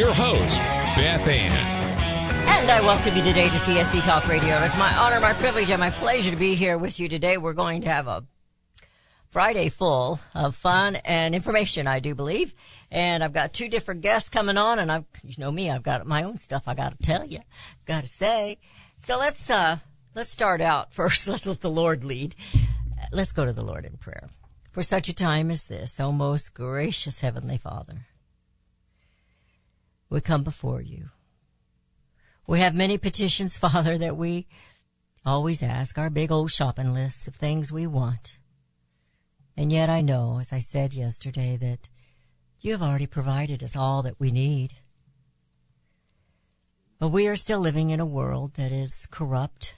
your host, Beth Ann. And I welcome you today to CSC Talk Radio. It's my honor, my privilege, and my pleasure to be here with you today. We're going to have a Friday full of fun and information, I do believe. And I've got two different guests coming on, and I've, you know me, I've got my own stuff I got to tell you, got to say. So let's, uh, let's start out first. Let's let the Lord lead. Let's go to the Lord in prayer. For such a time as this, O most gracious Heavenly Father, we come before you. We have many petitions, Father, that we always ask, our big old shopping lists of things we want. And yet I know, as I said yesterday, that you have already provided us all that we need. But we are still living in a world that is corrupt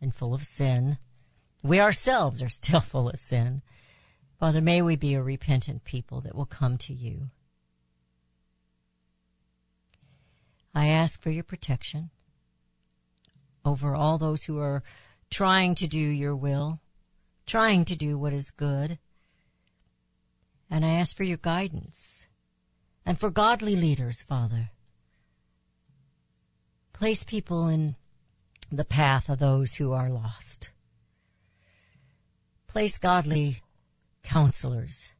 and full of sin. We ourselves are still full of sin. Father, may we be a repentant people that will come to you. I ask for your protection over all those who are trying to do your will, trying to do what is good. And I ask for your guidance and for godly leaders, Father. Place people in the path of those who are lost. Place godly counselors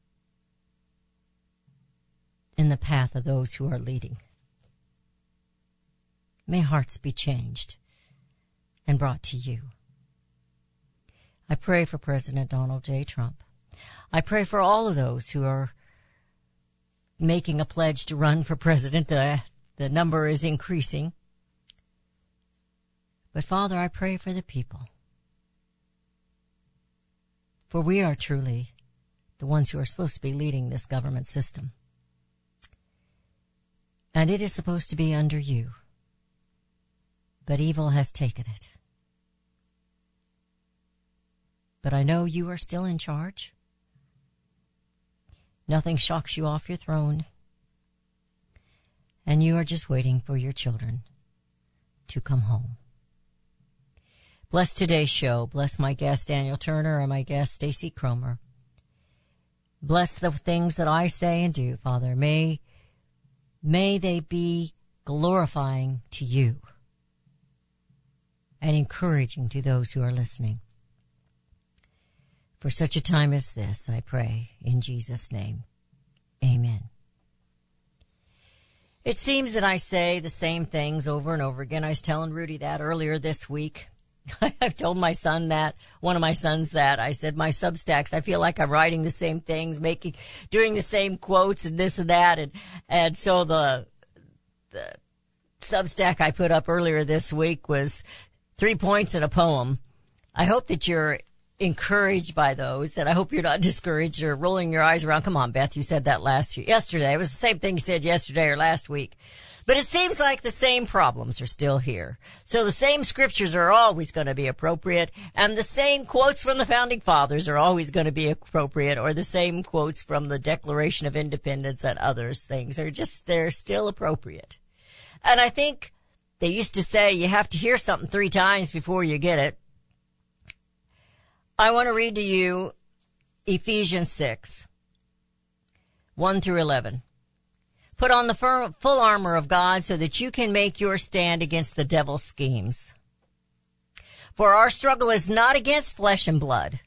in the path of those who are leading. May hearts be changed and brought to you. I pray for President Donald J. Trump. I pray for all of those who are making a pledge to run for president. The, the number is increasing. But Father, I pray for the people. For we are truly the ones who are supposed to be leading this government system. And it is supposed to be under you but evil has taken it. But I know you are still in charge. Nothing shocks you off your throne. And you are just waiting for your children to come home. Bless today's show. Bless my guest Daniel Turner and my guest Stacy Cromer. Bless the things that I say and do, Father. May, may they be glorifying to you and encouraging to those who are listening. For such a time as this, I pray in Jesus' name. Amen. It seems that I say the same things over and over again. I was telling Rudy that earlier this week. I've told my son that, one of my sons that. I said, my substacks, I feel like I'm writing the same things, making, doing the same quotes and this and that. And, and so the, the substack I put up earlier this week was three points in a poem. I hope that you're encouraged by those, and I hope you're not discouraged or rolling your eyes around. Come on, Beth, you said that last yesterday. It was the same thing you said yesterday or last week. But it seems like the same problems are still here. So the same scriptures are always going to be appropriate, and the same quotes from the founding fathers are always going to be appropriate, or the same quotes from the Declaration of Independence and others things are just, they're still appropriate. And I think they used to say you have to hear something three times before you get it. I want to read to you Ephesians 6, 1 through 11. Put on the full armor of God so that you can make your stand against the devil's schemes. For our struggle is not against flesh and blood,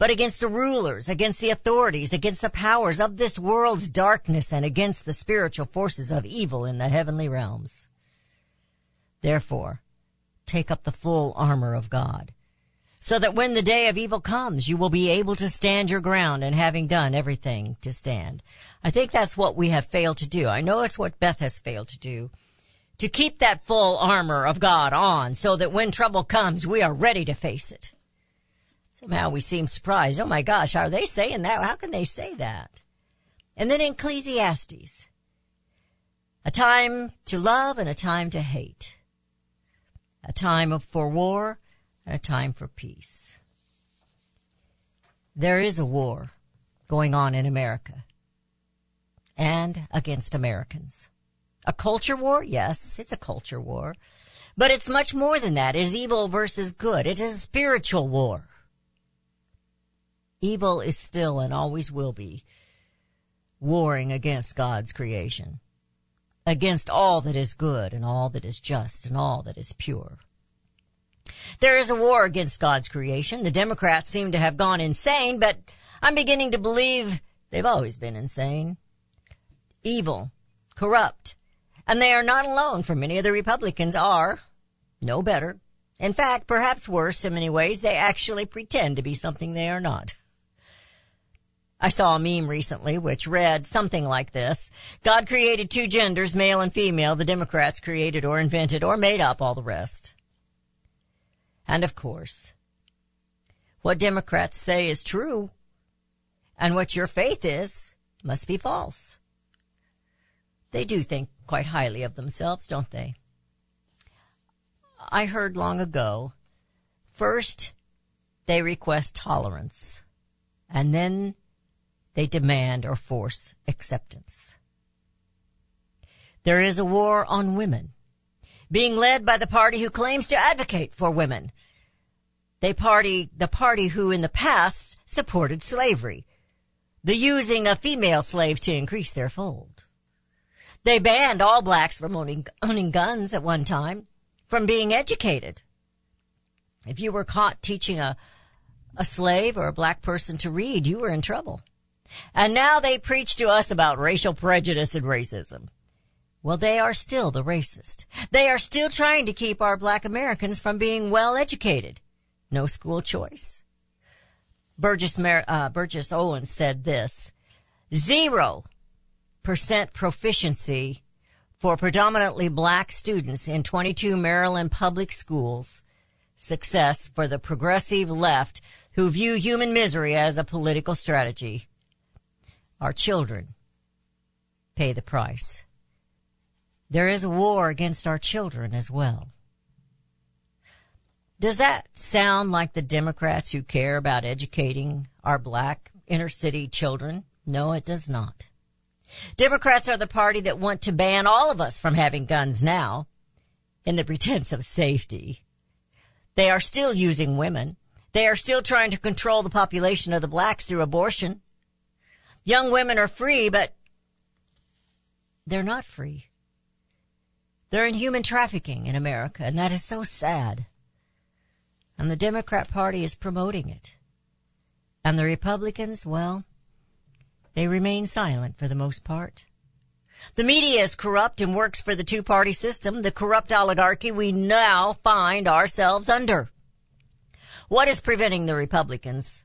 but against the rulers, against the authorities, against the powers of this world's darkness, and against the spiritual forces of evil in the heavenly realms. Therefore, take up the full armor of God, so that when the day of evil comes, you will be able to stand your ground and having done everything to stand. I think that's what we have failed to do. I know it's what Beth has failed to do. To keep that full armor of God on so that when trouble comes, we are ready to face it. Somehow we seem surprised. Oh my gosh, are they saying that? How can they say that? And then Ecclesiastes, A time to love and a time to hate. A time for war and a time for peace. There is a war going on in America and against Americans. A culture war? Yes, it's a culture war. But it's much more than that. It is evil versus good. It is a spiritual war. Evil is still and always will be warring against God's creation, against all that is good and all that is just and all that is pure. There is a war against God's creation. The Democrats seem to have gone insane, but I'm beginning to believe they've always been insane. Evil, corrupt, and they are not alone, for many of the Republicans are no better. In fact, perhaps worse in many ways, they actually pretend to be something they are not. I saw a meme recently which read something like this. God created two genders, male and female. The Democrats created or invented or made up all the rest. And of course, what Democrats say is true, and what your faith is must be false. They do think quite highly of themselves, don't they? I heard long ago, first they request tolerance, and then they demand or force acceptance. There is a war on women, being led by the party who claims to advocate for women. They party, the party who in the past supported slavery, the using of female slaves to increase their fold. They banned all blacks from owning, owning guns at one time, from being educated. If you were caught teaching a, a slave or a black person to read, you were in trouble. And now they preach to us about racial prejudice and racism. Well, they are still the racist. They are still trying to keep our black Americans from being well educated. No school choice. Burgess, Mer- uh, Burgess Owens said this, zero percent proficiency for predominantly black students in 22 Maryland public schools. Success for the progressive left who view human misery as a political strategy. Our children pay the price. There is a war against our children as well. Does that sound like the Democrats who care about educating our black inner city children? No, it does not. Democrats are the party that want to ban all of us from having guns now in the pretense of safety. They are still using women. They are still trying to control the population of the blacks through abortion. Young women are free, but they're not free. They're in human trafficking in America, and that is so sad. And the Democrat Party is promoting it. And the Republicans, well, they remain silent for the most part. The media is corrupt and works for the two-party system, the corrupt oligarchy we now find ourselves under. What is preventing the Republicans,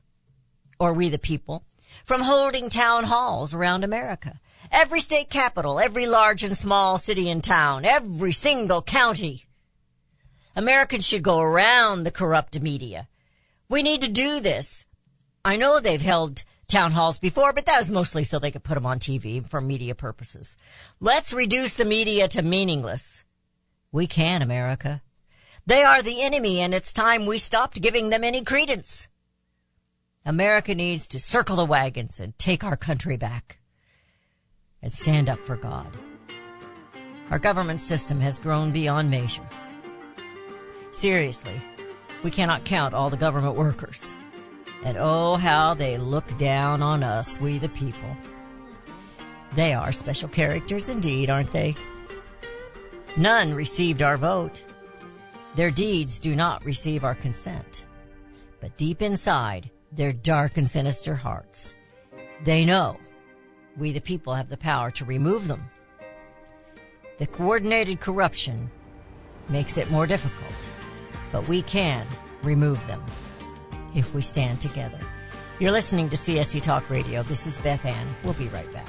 or we the people, from holding town halls around America. Every state capital, every large and small city and town, every single county. Americans should go around the corrupt media. We need to do this. I know they've held town halls before, but that was mostly so they could put them on TV for media purposes. Let's reduce the media to meaningless. We can, America. They are the enemy and it's time we stopped giving them any credence. America needs to circle the wagons and take our country back and stand up for God. Our government system has grown beyond measure. Seriously, we cannot count all the government workers. And oh, how they look down on us, we the people. They are special characters indeed, aren't they? None received our vote. Their deeds do not receive our consent. But deep inside, their dark and sinister hearts. They know we the people have the power to remove them. The coordinated corruption makes it more difficult, but we can remove them if we stand together. You're listening to CSC Talk Radio. This is Beth Ann. We'll be right back.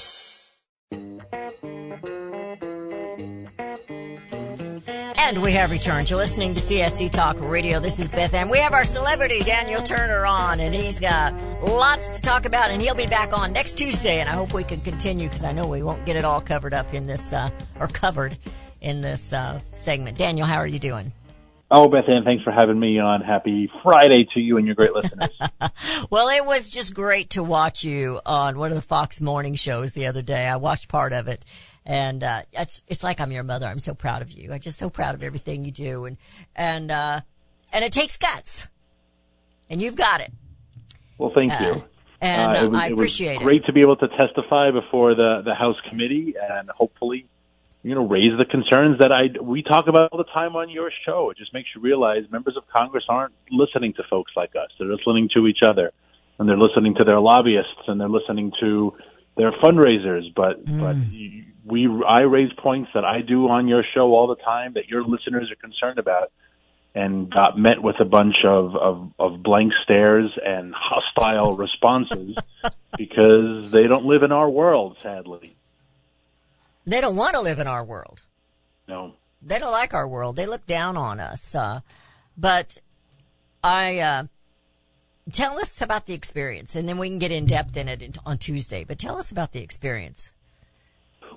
And we have returned. You're listening to CSC Talk Radio. This is Beth Ann. We have our celebrity, Daniel Turner, on, and he's got lots to talk about, and he'll be back on next Tuesday, and I hope we can continue because I know we won't get it all covered up in this, uh, or covered in this uh, segment. Daniel, how are you doing? Oh, Beth Ann, thanks for having me on. Happy Friday to you and your great listeners. well, it was just great to watch you on one of the Fox morning shows the other day. I watched part of it and uh, it's it's like I'm your mother. I'm so proud of you. I'm just so proud of everything you do, and and uh, and it takes guts, and you've got it. Well, thank you. Uh, and uh, it was, I appreciate it. Was great to be able to testify before the the House committee, and hopefully, you know, raise the concerns that I we talk about all the time on your show. It just makes you realize members of Congress aren't listening to folks like us. They're listening to each other, and they're listening to their lobbyists, and they're listening to their fundraisers. But mm. but we I raise points that I do on your show all the time that your listeners are concerned about, and got met with a bunch of of, of blank stares and hostile responses because they don't live in our world, sadly. They don't want to live in our world. No. They don't like our world. They look down on us. Uh, but I uh, tell us about the experience, and then we can get in depth in it on Tuesday. But tell us about the experience.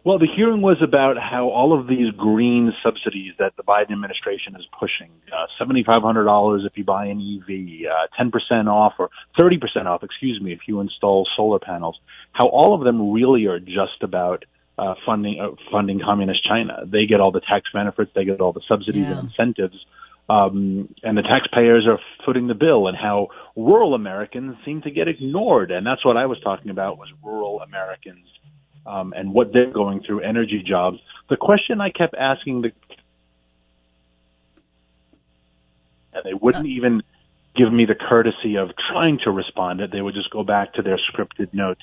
Well, the hearing was about how all of these green subsidies that the Biden administration is pushing, uh, $7,500 if you buy an EV, uh, 10% off or 30% off, excuse me, if you install solar panels, how all of them really are just about uh, funding uh, funding communist China. They get all the tax benefits, they get all the subsidies yeah. and incentives, um, and the taxpayers are footing the bill. And how rural Americans seem to get ignored, and that's what I was talking about was rural Americans um, and what they're going through, energy jobs. The question I kept asking the, and they wouldn't even give me the courtesy of trying to respond. It. They would just go back to their scripted notes.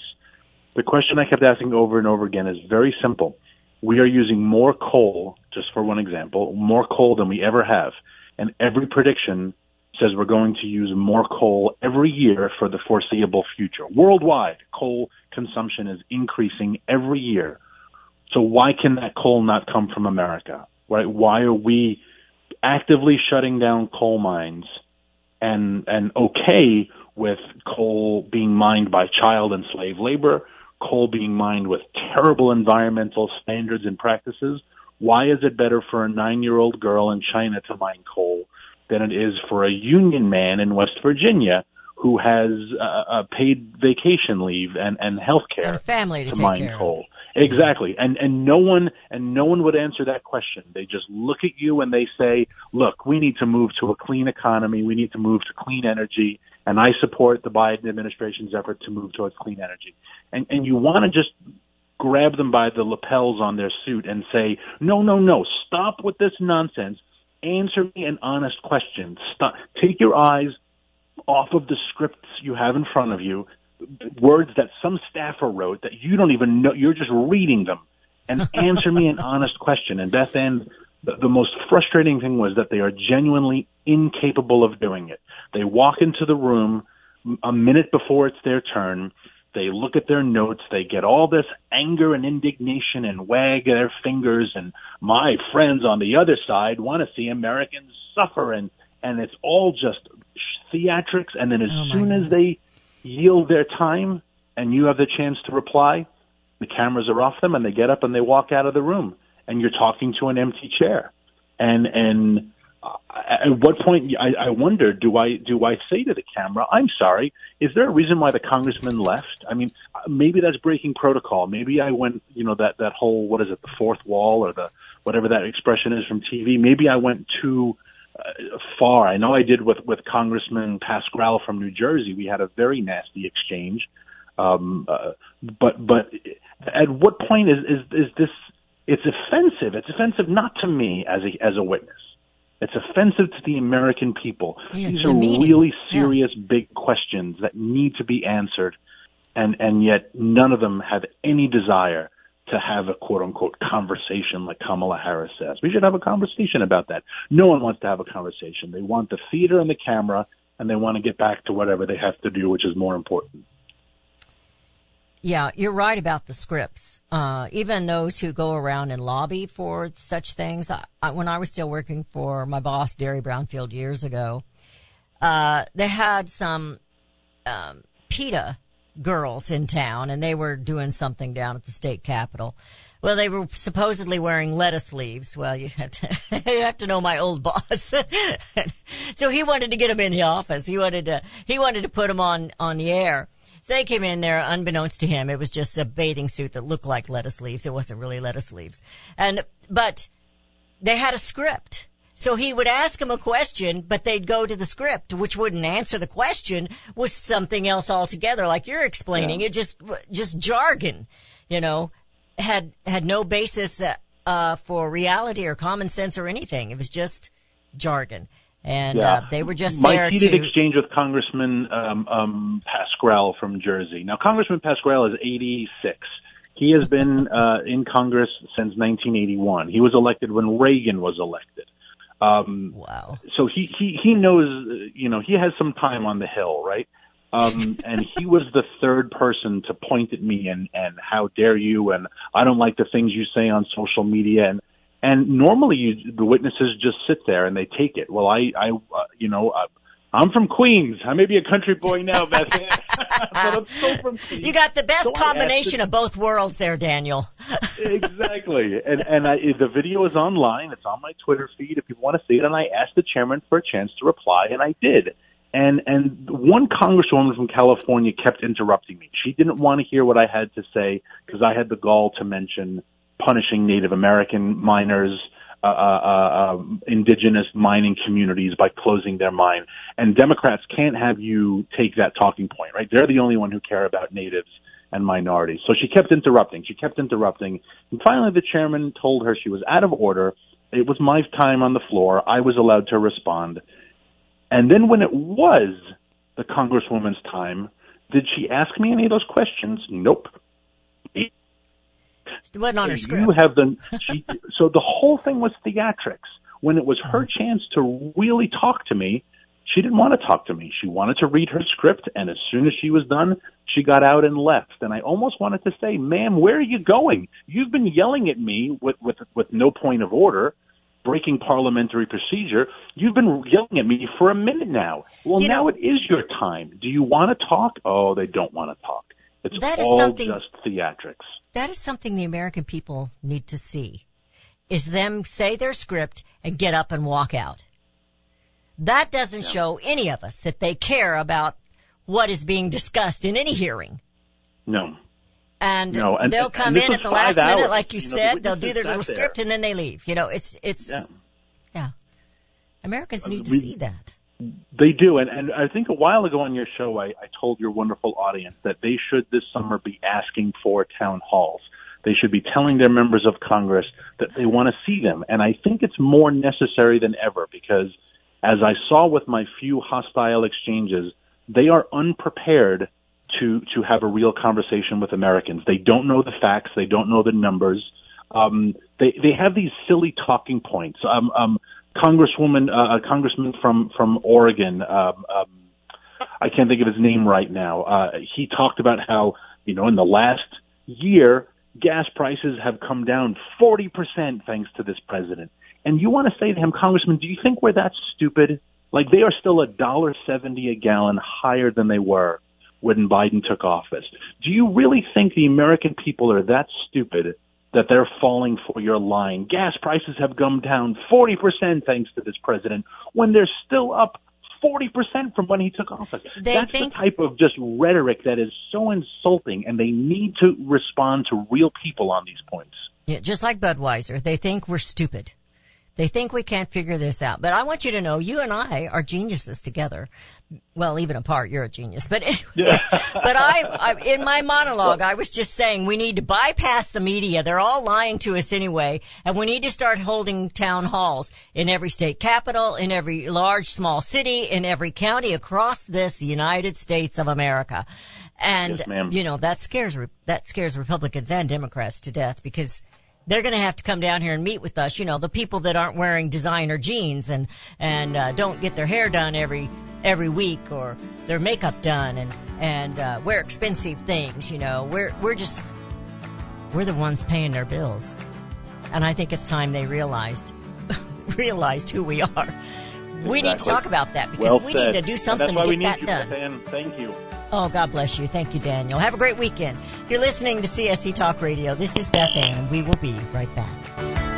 The question I kept asking over and over again is very simple. We are using more coal, just for one example, more coal than we ever have. And every prediction says we're going to use more coal every year for the foreseeable future. Worldwide, coal consumption is increasing every year. So why can that coal not come from America? Right? Why are we actively shutting down coal mines and and okay with coal being mined by child and slave labor, coal being mined with terrible environmental standards and practices? Why is it better for a nine year old girl in China to mine coal than it is for a union man in West Virginia who has uh, paid vacation leave and, and health care family to, to mine coal? Exactly. And and no one and no one would answer that question. They just look at you and they say, "Look, we need to move to a clean economy. We need to move to clean energy." And I support the Biden administration's effort to move towards clean energy. And and you want to just grab them by the lapels on their suit and say, "No, no, no. Stop with this nonsense. Answer me an honest question. Stop. Take your eyes off of the scripts you have in front of you words that some staffer wrote that you don't even know. You're just reading them and answer me an honest question. And Beth Ann, the, the most frustrating thing was that they are genuinely incapable of doing it. They walk into the room a minute before it's their turn. They look at their notes. They get all this anger and indignation and wag their fingers. And my friends on the other side want to see Americans suffer. And, and it's all just theatrics. And then as Oh, soon as they yield their time and you have the chance to reply, the cameras are off them and they get up and they walk out of the room and you're talking to an empty chair. And, and at what point I, I wonder, do I, do I say to the camera, I'm sorry, is there a reason why the congressman left? I mean, maybe that's breaking protocol. Maybe I went, you know, that, that whole, what is it, the fourth wall or the, whatever that expression is from TV. Maybe I went too, uh, far. I know I did with with Congressman Pascrell from New Jersey. We had a very nasty exchange. Um, uh, but but at what point is is is this? It's offensive. It's offensive not to me as a as a witness. It's offensive to the American people. Yeah, These are demeaning. really Yeah. serious, big questions that need to be answered, and and yet none of them have any desire to have a quote unquote conversation like Kamala Harris says. We should have a conversation about that. No one wants to have a conversation. They want the theater and the camera and they want to get back to whatever they have to do, which is more important. Yeah, you're right about the scripts. Uh, even those who go around and lobby for such things. I, I, when I was still working for my boss, Derry Brownfield, years ago, uh, they had some um, PETA girls in town, and they were doing something down at the state capitol. Well, they were supposedly wearing lettuce leaves. Well, you have to, you have to know my old boss. so he wanted to get them in the office. He wanted to, he wanted to put them on, on the air. So they came in there, unbeknownst to him, it was just a bathing suit that looked like lettuce leaves. It wasn't really lettuce leaves. And, but they had a script. So he would ask them a question, but they'd go to the script, which wouldn't answer the question, was something else altogether, like you're explaining. It just, just jargon, you know, had, had no basis, uh, uh, for reality or common sense or anything. It was just jargon. And, uh, they were just My there heated to, exchange with Congressman um, um, Pascrell from Jersey. Now, Congressman Pascrell is 86. He has been uh, in Congress since 1981. He was elected when Reagan was elected. Um, wow. so he, he, he knows, you know, he has some time on the Hill, right? Um, and he was the third person to point at me and, and how dare you, and I don't like the things you say on social media. And, and normally you, the witnesses just sit there and they take it. Well, I, I, uh, you know, uh, I'm from Queens. I may be a country boy now, Beth, but I'm so from Queens. You got the best So combination the- of both worlds there, Daniel. exactly. And and I, the video is online. It's on my Twitter feed if you want to see it. And I asked the chairman for a chance to reply, and I did. And and one congresswoman from California kept interrupting me. She didn't want to hear what I had to say because I had the gall to mention punishing Native American miners. Uh, uh, uh, indigenous mining communities by closing their mine. And Democrats can't have you take that talking point, right? They're the only one who care about natives and minorities. So she kept interrupting. She kept interrupting. And finally, the chairman told her she was out of order. It was my time on the floor. I was allowed to respond. And then when it was the congresswoman's time, did she ask me any of those questions? Nope. It wasn't on her script. You have the she, so the whole thing was theatrics. When it was her chance to really talk to me, she didn't want to talk to me. She wanted to read her script, and as soon as she was done, she got out and left. And I almost wanted to say, "Ma'am, where are you going? You've been yelling at me with with with no point of order." breaking parliamentary procedure. You've been yelling at me for a minute now. Well, You now know- it is your time. Do you want to talk? Oh, they don't want to talk. It's That is all something- just theatrics. That is something the American people need to see. Is them say their script and get up and walk out. That doesn't show any of us that they care about what is being discussed in any hearing. No. And, No, and- they'll come this in at the last five minute, like you, You know, said. They'll do their little there. script and then they leave. You know, it's it's Yeah. yeah. Americans uh, need to we- see that. They do, and, and I think a while ago on your show, I, I told your wonderful audience that they should this summer be asking for town halls. They should be telling their members of Congress that they want to see them, and I think it's more necessary than ever because, as I saw with my few hostile exchanges, they are unprepared to to have a real conversation with Americans. They don't know the facts. They don't know the numbers. Um, they they have these silly talking points. Um, um, Congresswoman, uh, a congressman from from Oregon. Um, um, I can't think of his name right now. Uh, he talked about how you know in the last year gas prices have come down forty percent thanks to this president. And you want to say to him, Congressman, do you think we're that stupid? Like they are still a dollar seventy a gallon higher than they were when Biden took office. Do you really think the American people are that stupid that they're falling for your line? Gas prices have gone down 40% thanks to this president when they're still up 40% from when he took office. They That's think- the type of just rhetoric that is so insulting and they need to respond to real people on these points. Yeah, just like Budweiser, they think we're stupid. They think we can't figure this out. But I want you to know, you and I are geniuses together. Well, even apart, you're a genius. But, but I, I, in my monologue, I was just saying we need to bypass the media. They're all lying to us anyway. And we need to start holding town halls in every state capital, in every large, small city, in every county across this United States of America. And, Yes, you know, that scares, that scares Republicans and Democrats to death because they're going to have to come down here and meet with us. You know, the people that aren't wearing designer jeans and and uh, don't get their hair done every every week or their makeup done and and uh, wear expensive things. You know, we're we're just we're the ones paying their bills, and I think it's time they realized realized who we are. We need to talk about that because Well we said. need to do And something that's why to we get need that you, done. Dan. Thank you. Oh, God bless you. Thank you, Daniel. Have a great weekend. You're listening to CSC Talk Radio. This is Beth Ann, and we will be right back.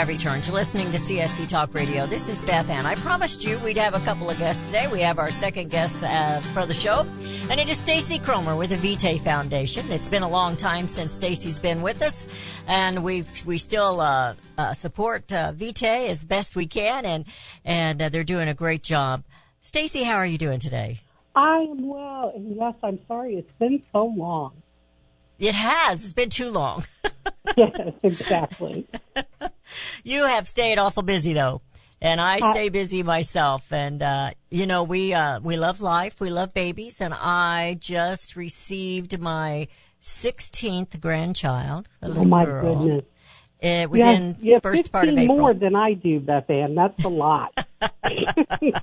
Have returned to listening to CSC Talk Radio. This is Beth Ann. I promised you we'd have a couple of guests today. We have our second guest uh, for the show, and it is Stacy Cromer with the Vitae Foundation. It's been a long time since Stacy's been with us, and we we still uh, uh, support uh, Vitae as best we can, and and uh, they're doing a great job. Stacy, how are you doing today? I am well, and yes, I'm sorry it's been so long. It has. It's been too long. Yes, exactly. You have stayed awful busy though. And I stay busy myself. And, uh, you know, we, uh, we love life. We love babies. And I just received my 16th grandchild. A little Oh my girl. goodness. It was You in you first part of April. more than I do, Beth Ann. That's a lot.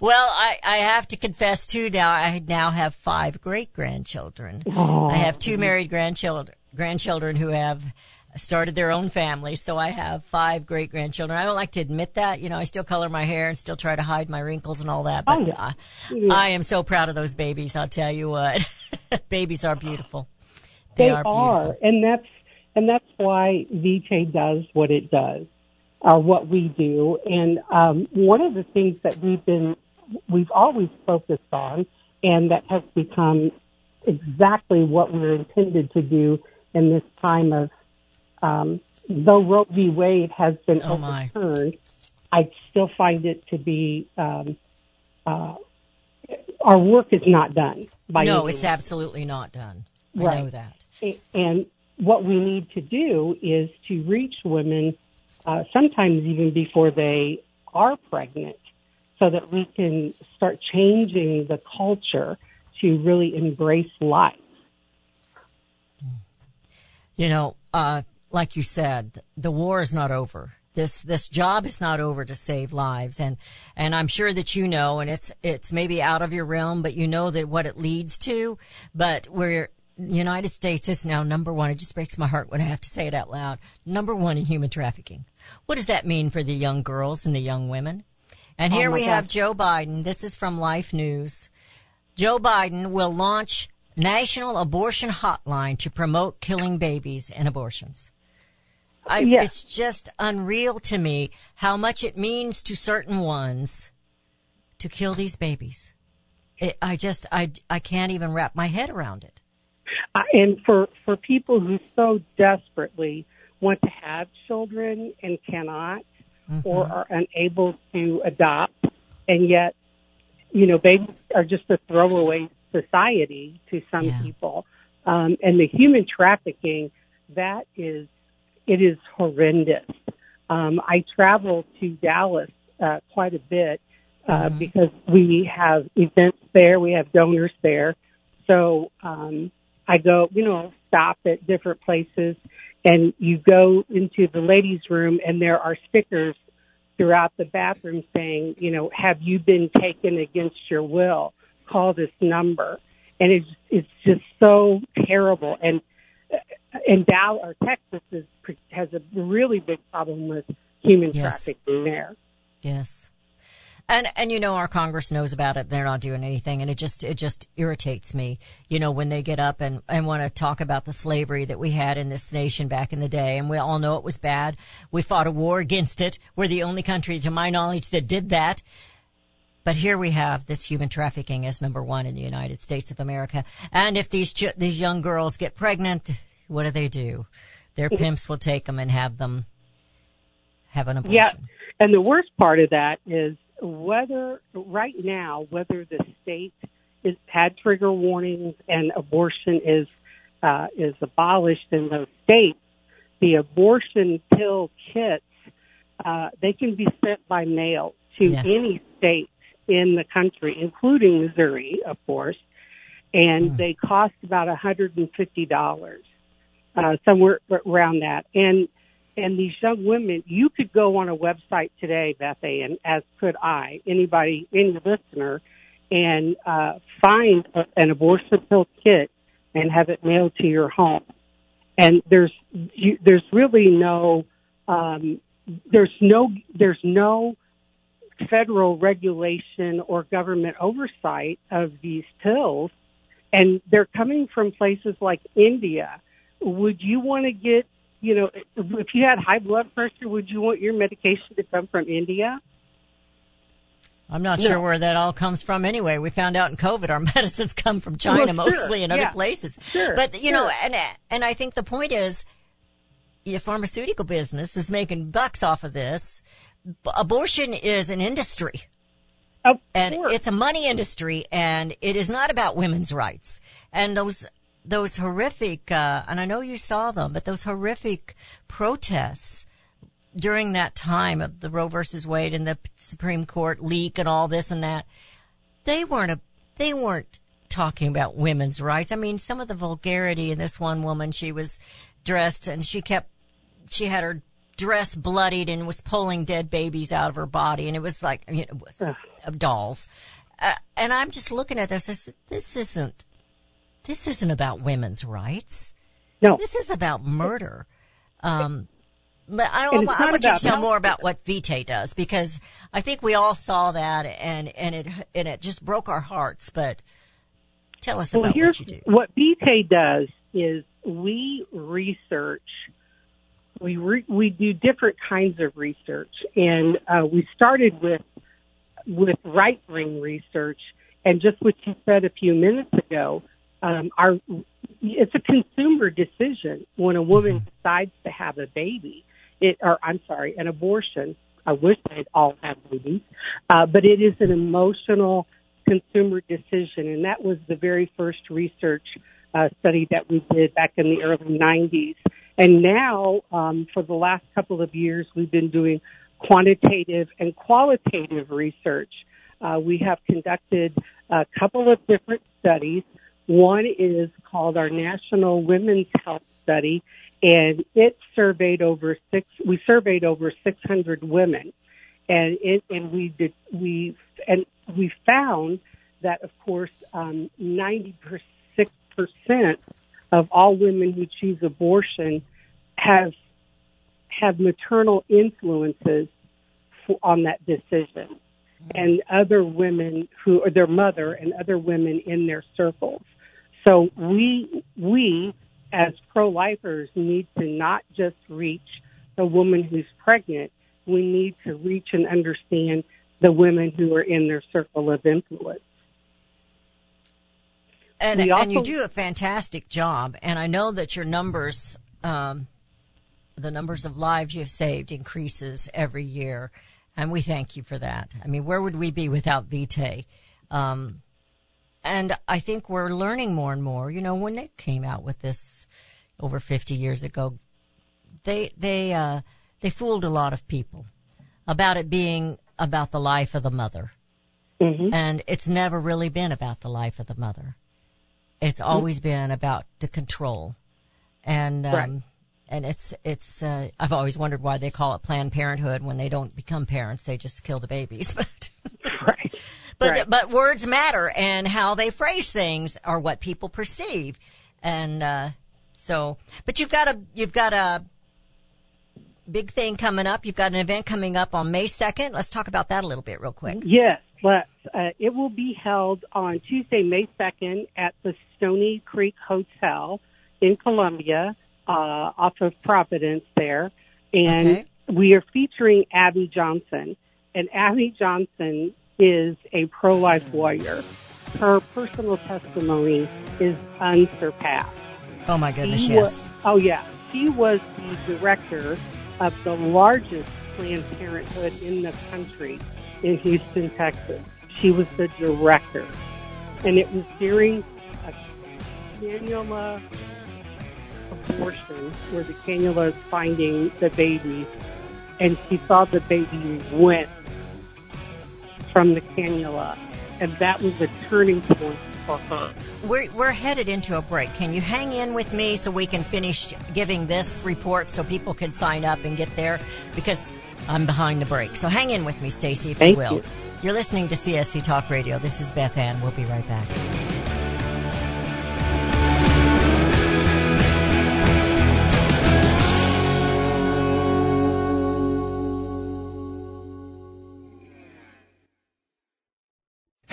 Well, I, I have to confess too now, I now have five great grandchildren. I have two married grandchildren, grandchildren who have started their own families. So I have five great grandchildren. I don't like to admit that. You know, I still color my hair and still try to hide my wrinkles and all that. But Oh, yeah. uh, I am so proud of those babies. I'll tell you what. babies are beautiful. They, They are, are, and that's and that's why VJ does what it does, or what we do. And um, one of the things that we've been we've always focused on, and that has become exactly what we're intended to do in this time of um, though Roe v. Wade has been Oh, my. overturned, I still find it to be um, uh, our work is not done by No, it's absolutely not done. I Right. know that. and what we need to do is to reach women uh, sometimes even before they are pregnant so that we can start changing the culture to really embrace life. You know, uh, like you said, the war is not over. This this job is not over to save lives, and and I'm sure that you know, and it's it's maybe out of your realm, but you know that what it leads to. But we're United States is now number one. It just breaks my heart when I have to say it out loud. Number one in human trafficking. What does that mean for the young girls and the young women? And oh here my we have Joe Biden. This is from Life News. Joe Biden will launch National Abortion Hotline to promote killing babies and abortions. I. It's just unreal to me how much it means to certain ones to kill these babies. It, I just, I, I can't even wrap my head around it. Uh, and for, for people who so desperately want to have children and cannot or are unable to adopt, and yet, you know, babies are just a throwaway society to some Yeah. people. Um, and the human trafficking, that is, it is horrendous. Um, I travel to Dallas uh, quite a bit uh, because we have events there, we have donors there. So um, I go, you know, stop at different places, and you go into the ladies' room, and there are stickers throughout the bathroom saying, you know, have you been taken against your will? Call this number, and it's it's just so terrible. And and Dallas or Texas is has a really big problem with human Yes. trafficking there. Yes. And and you know our Congress knows about it. They're not doing anything, and it just it just irritates me. You know when they get up and and want to talk about the slavery that we had in this nation back in the day, and we all know it was bad. We fought a war against it. We're the only country, to my knowledge, that did that. But here we have this human trafficking as number one in the United States of America. And if these ch- these young girls get pregnant, what do they do? Their pimps will take them and have them have an abortion. Yeah, and the worst part of that is whether right now whether the state is had trigger warnings and abortion is uh, is abolished in those states, the abortion pill kits uh, they can be sent by mail to Yes. any state in the country, including Missouri, of course, and they cost about hundred and fifty dollars, uh, somewhere around that, and and these young women, you could go on a website today, Beth Ann as could I, anybody, any listener, and uh, find a, an abortion pill kit and have it mailed to your home. And there's you, there's really no um, there's no there's no federal regulation or government oversight of these pills, and they're coming from places like India. Would you want to get you know, if you had high blood pressure, would you want your medication to come from India? I'm not No. sure where that all comes from anyway. We found out in COVID our medicines come from China Well, sure. mostly and other Yeah. places. Sure. But you know, and and I think the point is the pharmaceutical business is making bucks off of this. Abortion is an industry. Of and course. it's a money industry and it is not about women's rights and those those horrific uh, and i know you saw them but those horrific protests during that time of the roe versus wade and the supreme court leak and all this and that they weren't a, they weren't talking about women's rights i mean some of the vulgarity in this one woman she was dressed and she kept she had her dress bloodied and was pulling dead babies out of her body, and it was like you know, it was of dolls. Uh, and I'm just looking at this. I said, this isn't this isn't about women's rights. No. This is about murder. Um, but I, I want you to tell more about what Vitae does because I think we all saw that and, and it and it just broke our hearts. But tell us Well, about here's what you do. what Vitae does is we research. We re, we do different kinds of research, and uh, we started with with right brain research. And just what you said a few minutes ago, um, our it's a consumer decision when a woman decides to have a baby. It or I'm sorry, an abortion. I wish they'd all have babies, uh, but it is an emotional consumer decision, and that was the very first research uh, study that we did back in the early 90s. And now, um, for the last couple of years, we've been doing quantitative and qualitative research. Uh, we have conducted a couple of different studies. One is called our National Women's Health Study, and it surveyed over six. We surveyed over 600 women, and it and we did we and we found that of course um, 96 percent of all women who choose abortion have have maternal influences for, on that decision, and other women who are their mother and other women in their circles. So we we as pro-lifers need to not just reach the woman who's pregnant. We need to reach and understand the women who are in their circle of influence. And, We and you do a fantastic job. And I know that your numbers, um, the numbers of lives you've saved increases every year. And we thank you for that. I mean, where would we be without Vitae? Um, and I think we're learning more and more. You know, when they came out with this over 50 years ago, they, they, uh, they fooled a lot of people about it being about the life of the mother. And it's never really been about the life of the mother. It's always been about the control, and um, Right. and it's it's. Uh, I've always wondered why they call it Planned Parenthood when they don't become parents; they just kill the babies. But Right. But Right. but words matter, and how they phrase things are what people perceive, and uh, so. But you've got a you've got a big thing coming up. You've got an event coming up on May second. Let's talk about that a little bit, real quick. Yes, let's. Uh, it will be held on Tuesday, May 2nd at the Stoney Creek Hotel in Columbia, uh, off of Providence there. And Okay. we are featuring Abby Johnson. And Abby Johnson is a pro-life warrior. Her personal testimony is unsurpassed. Oh my goodness, She yes. oh yeah, she was the director of the largest Planned Parenthood in the country in Houston, Texas. She was the director, and it was during a cannula abortion where the cannula is finding the baby, and she saw the baby went from the cannula, and that was a turning point for her. We're, we're headed into a break. Can you hang in with me so we can finish giving this report so people can sign up and get there? Because I'm behind the break. So hang in with me, Stacy, if Thank you will. you. You're listening to CSC Talk Radio. This is Beth Ann. We'll be right back.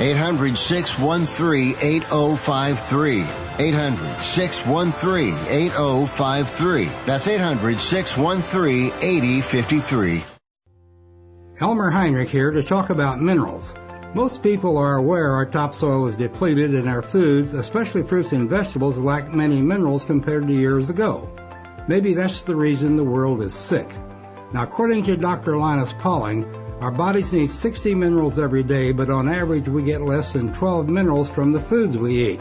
800 613 8053. 800 613 8053. That's 800 613 8053. Elmer Heinrich here to talk about minerals. Most people are aware our topsoil is depleted and our foods, especially fruits and vegetables, lack many minerals compared to years ago. Maybe that's the reason the world is sick. Now, according to Dr. Linus Pauling, our bodies need 60 minerals every day, but on average we get less than 12 minerals from the foods we eat.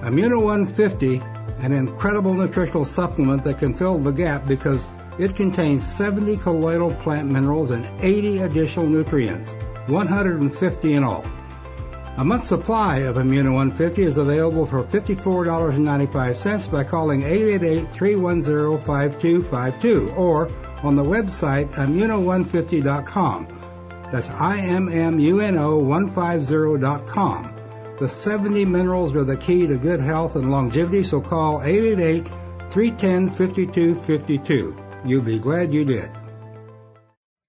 Immuno 150, an incredible nutritional supplement that can fill the gap because it contains 70 colloidal plant minerals and 80 additional nutrients, 150 in all. A month's supply of Immuno 150 is available for $54.95 by calling 888-310-5252 or on the website immuno150.com. That's I-M-M-U-N-O 150.com. The 70 minerals are the key to good health and longevity, so call 888-310-5252. You'll be glad you did.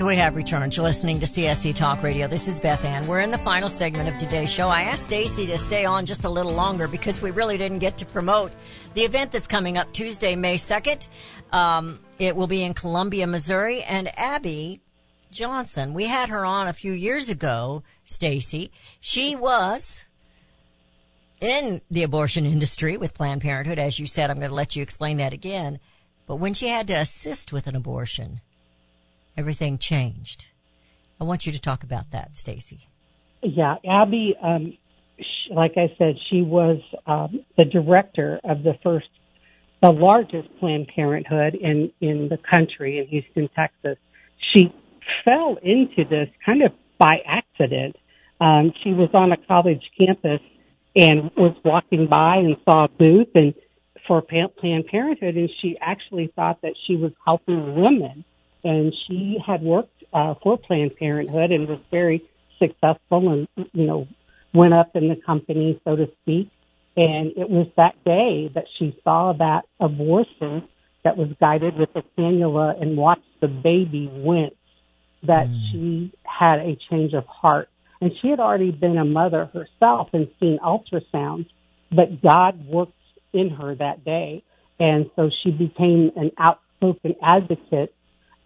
And we have returned. You're listening to CSC Talk Radio. This is Beth Ann. We're in the final segment of today's show. I asked Stacy to stay on just a little longer because we really didn't get to promote the event that's coming up Tuesday, May 2nd. Um, it will be in Columbia, Missouri. And Abby Johnson, we had her on a few years ago, Stacy. She was in the abortion industry with Planned Parenthood. As you said, I'm going to let you explain that again. But when she had to assist with an abortion, everything changed. I want you to talk about that, Stacy. Yeah, Abby, um, she, like I said, she was um, the director of the first, the largest Planned Parenthood in in the country in Houston, Texas. She fell into this kind of by accident. Um, she was on a college campus and was walking by and saw a booth and for Planned Parenthood, and she actually thought that she was helping women. And she had worked uh, for Planned Parenthood and was very successful and you know went up in the company so to speak. And it was that day that she saw that abortion that was guided with a cannula and watched the baby wince that mm. she had a change of heart. And she had already been a mother herself and seen ultrasounds but God worked in her that day and so she became an outspoken advocate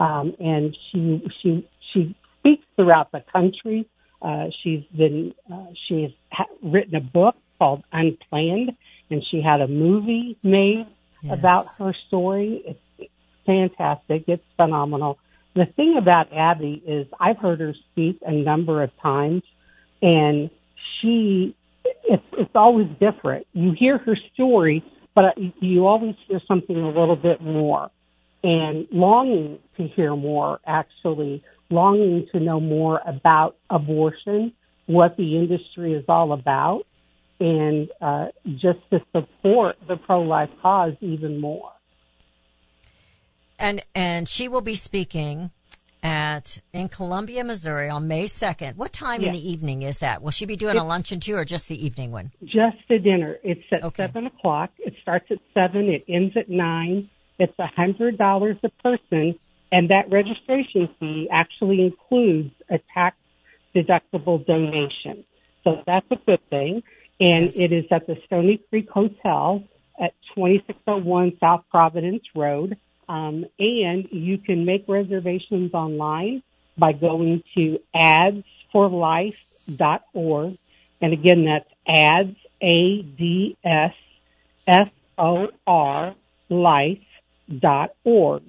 um, and she she she speaks throughout the country. Uh, she's been uh, she has ha- written a book called Unplanned, and she had a movie made yes. about her story. It's fantastic. It's phenomenal. the thing about Abby is I've heard her speak a number of times, and she it's it's always different. You hear her story, but you always hear something a little bit more, and longing to hear more. Actually, longing to know more about abortion, what the industry is all about, and uh, just to support the pro-life cause even more. And and she will be speaking at in Columbia, Missouri on May second. What time Yes. in the evening is that? Will she be doing a luncheon too, or just the evening one? Just the dinner. It's at Okay. seven o'clock. It starts at seven. It ends at nine. It's a hundred dollars a person, and that registration fee actually includes a tax deductible donation. So that's a good thing. And Yes. it is at the Stoney Creek Hotel at 2601 South Providence Road. Um, and you can make reservations online by going to adsforlife.org. And again, that's ads, A-D-S-F-O-R, life.org.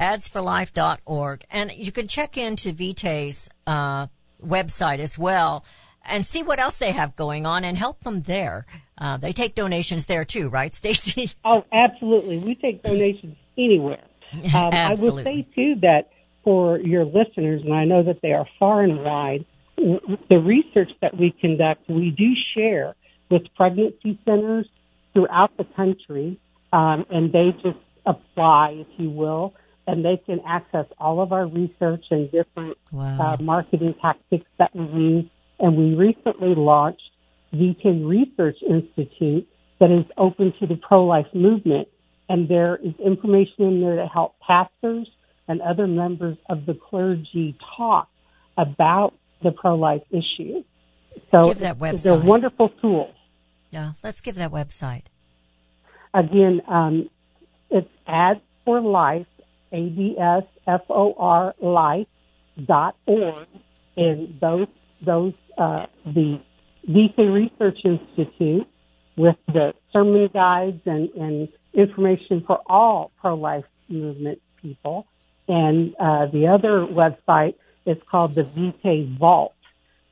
adsforlife.org. And you can check into Vitae's uh, website as well and see what else they have going on and help them there. Uh, they take donations there too, right, Stacy? Oh, absolutely. We take donations anywhere. Um, I will say too that for your listeners, and I know that they are far and wide, the research that we conduct, we do share with pregnancy centers throughout the country, um, and they just apply, if you will, and they can access all of our research and different Wow. uh, marketing tactics that we use. And we recently launched Vitae Research Institute that is open to the pro-life movement. And there is information in there to help pastors and other members of the clergy talk about the pro-life issue. So Give that website. they're wonderful tools. Yeah, let's give that website. Again, um, it's ads for life, A D S F O R life dot org, and those those uh, the Vitae Research Institute with the sermon guides and, and information for all pro life movement people, and uh, the other website is called the Vitae Vault,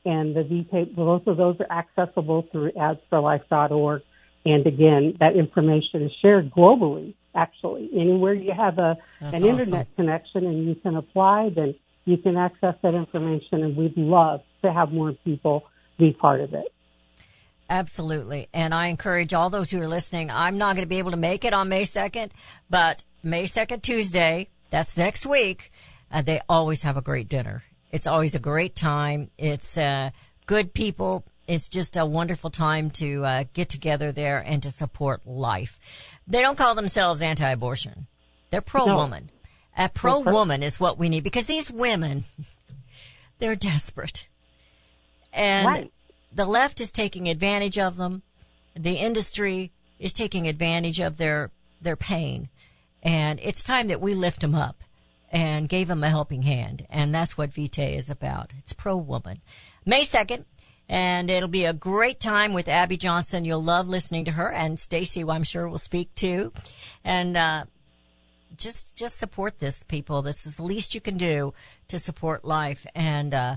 and the VK both of those are accessible through adsforlife.org. And again, that information is shared globally. Actually, anywhere you have a That's an awesome. internet connection and you can apply, then you can access that information. And we'd love to have more people be part of it. Absolutely. And I encourage all those who are listening. I'm not going to be able to make it on May 2nd, but May 2nd, Tuesday, that's next week, uh, they always have a great dinner. It's always a great time. It's, uh, good people. It's just a wonderful time to, uh, get together there and to support life. They don't call themselves anti-abortion. They're pro-woman. A pro-woman is what we need because these women, they're desperate. And Right. the left is taking advantage of them. The industry is taking advantage of their, their pain. And it's time that we lift them up and gave them a helping hand. And that's what Vitae is about. It's pro woman. May 2nd. And it'll be a great time with Abby Johnson. You'll love listening to her and Stacy, who I'm sure will speak too. And, uh, just just support this people this is the least you can do to support life and uh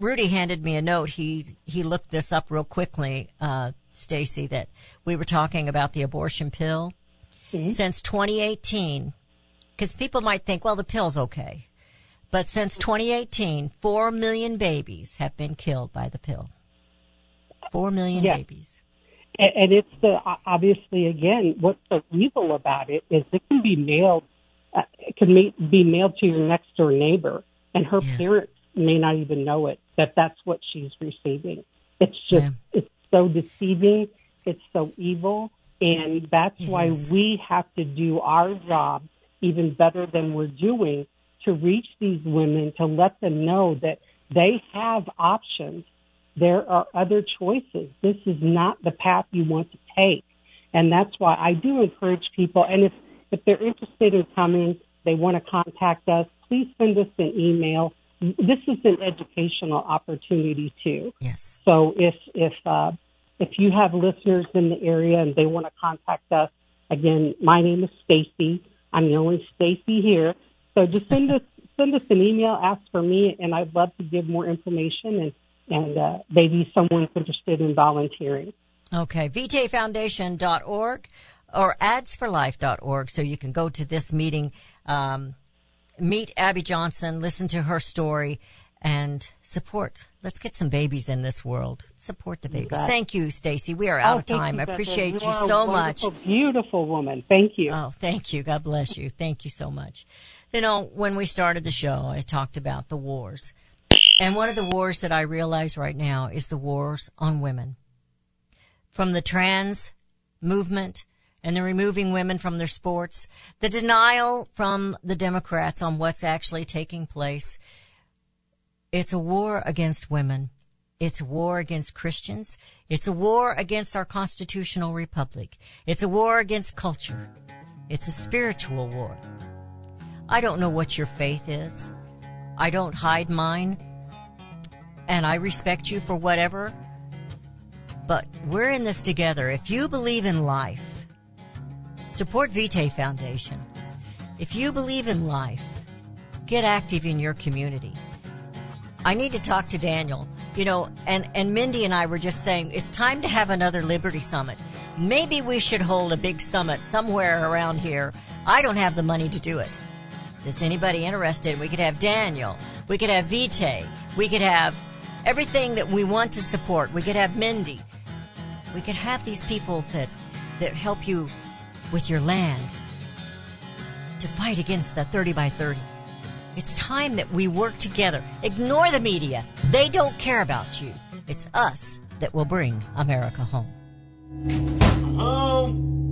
rudy handed me a note. He he looked this up real quickly uh stacy that we were talking about the abortion pill. Since 2018 because people might think well the pill's okay. But since 2018 4 million babies have been killed by the pill. 4 million Yeah. babies. And, and it's the obviously again what's so evil about it is it can be mailed, uh, it can be mailed to your next door neighbor, and her Yes. parents may not even know it that that's what she's receiving. It's just Yeah. it's so deceiving, it's so evil, and that's It why is. we have to do our job even better than we're doing to reach these women to let them know that they have options there are other choices. This is not the path you want to take. And that's why I do encourage people. And if, if they're interested in coming, they want to contact us, please send us an email. This is an educational opportunity too. yes So if, if, uh, if you have listeners in the area and they want to contact us, again, my name is Stacy. I'm the only Stacy here. So just send us send us an email, ask for me, and I'd love to give more information and and uh, maybe someone's interested in volunteering. Okay, vitaefoundation.org or adsforlife.org. So you can go to this meeting, um, meet Abby Johnson, listen to her story, and support. Let's get some babies in this world. Support the babies. bet. Thank you, Stacy. We are out Oh, of time. you, I appreciate you, You so much. Beautiful woman. Thank you. Oh, thank you. God bless you. Thank you so much. You know, when we started the show, I talked about the wars. And one of the wars that I realize right now is the wars on women. From the trans movement and the removing women from their sports, the denial from the Democrats on what's actually taking place. It's a war against women. It's a war against Christians. It's a war against our constitutional republic. It's a war against culture. It's a spiritual war. I don't know what your faith is. I don't hide mine. And I respect you for whatever. But we're in this together. If you believe in life, support Vitae Foundation. If you believe in life, get active in your community. I need to talk to Daniel. You know, and, and Mindy and I were just saying it's time to have another Liberty Summit. Maybe we should hold a big summit somewhere around here. I don't have the money to do it. Is anybody interested? We could have Daniel. We could have Vitae. We could have everything that we want to support. We could have Mindy. We could have these people that, that help you with your land to fight against the 30 by 30. It's time that we work together. Ignore the media. They don't care about you. It's us that will bring America home. Home.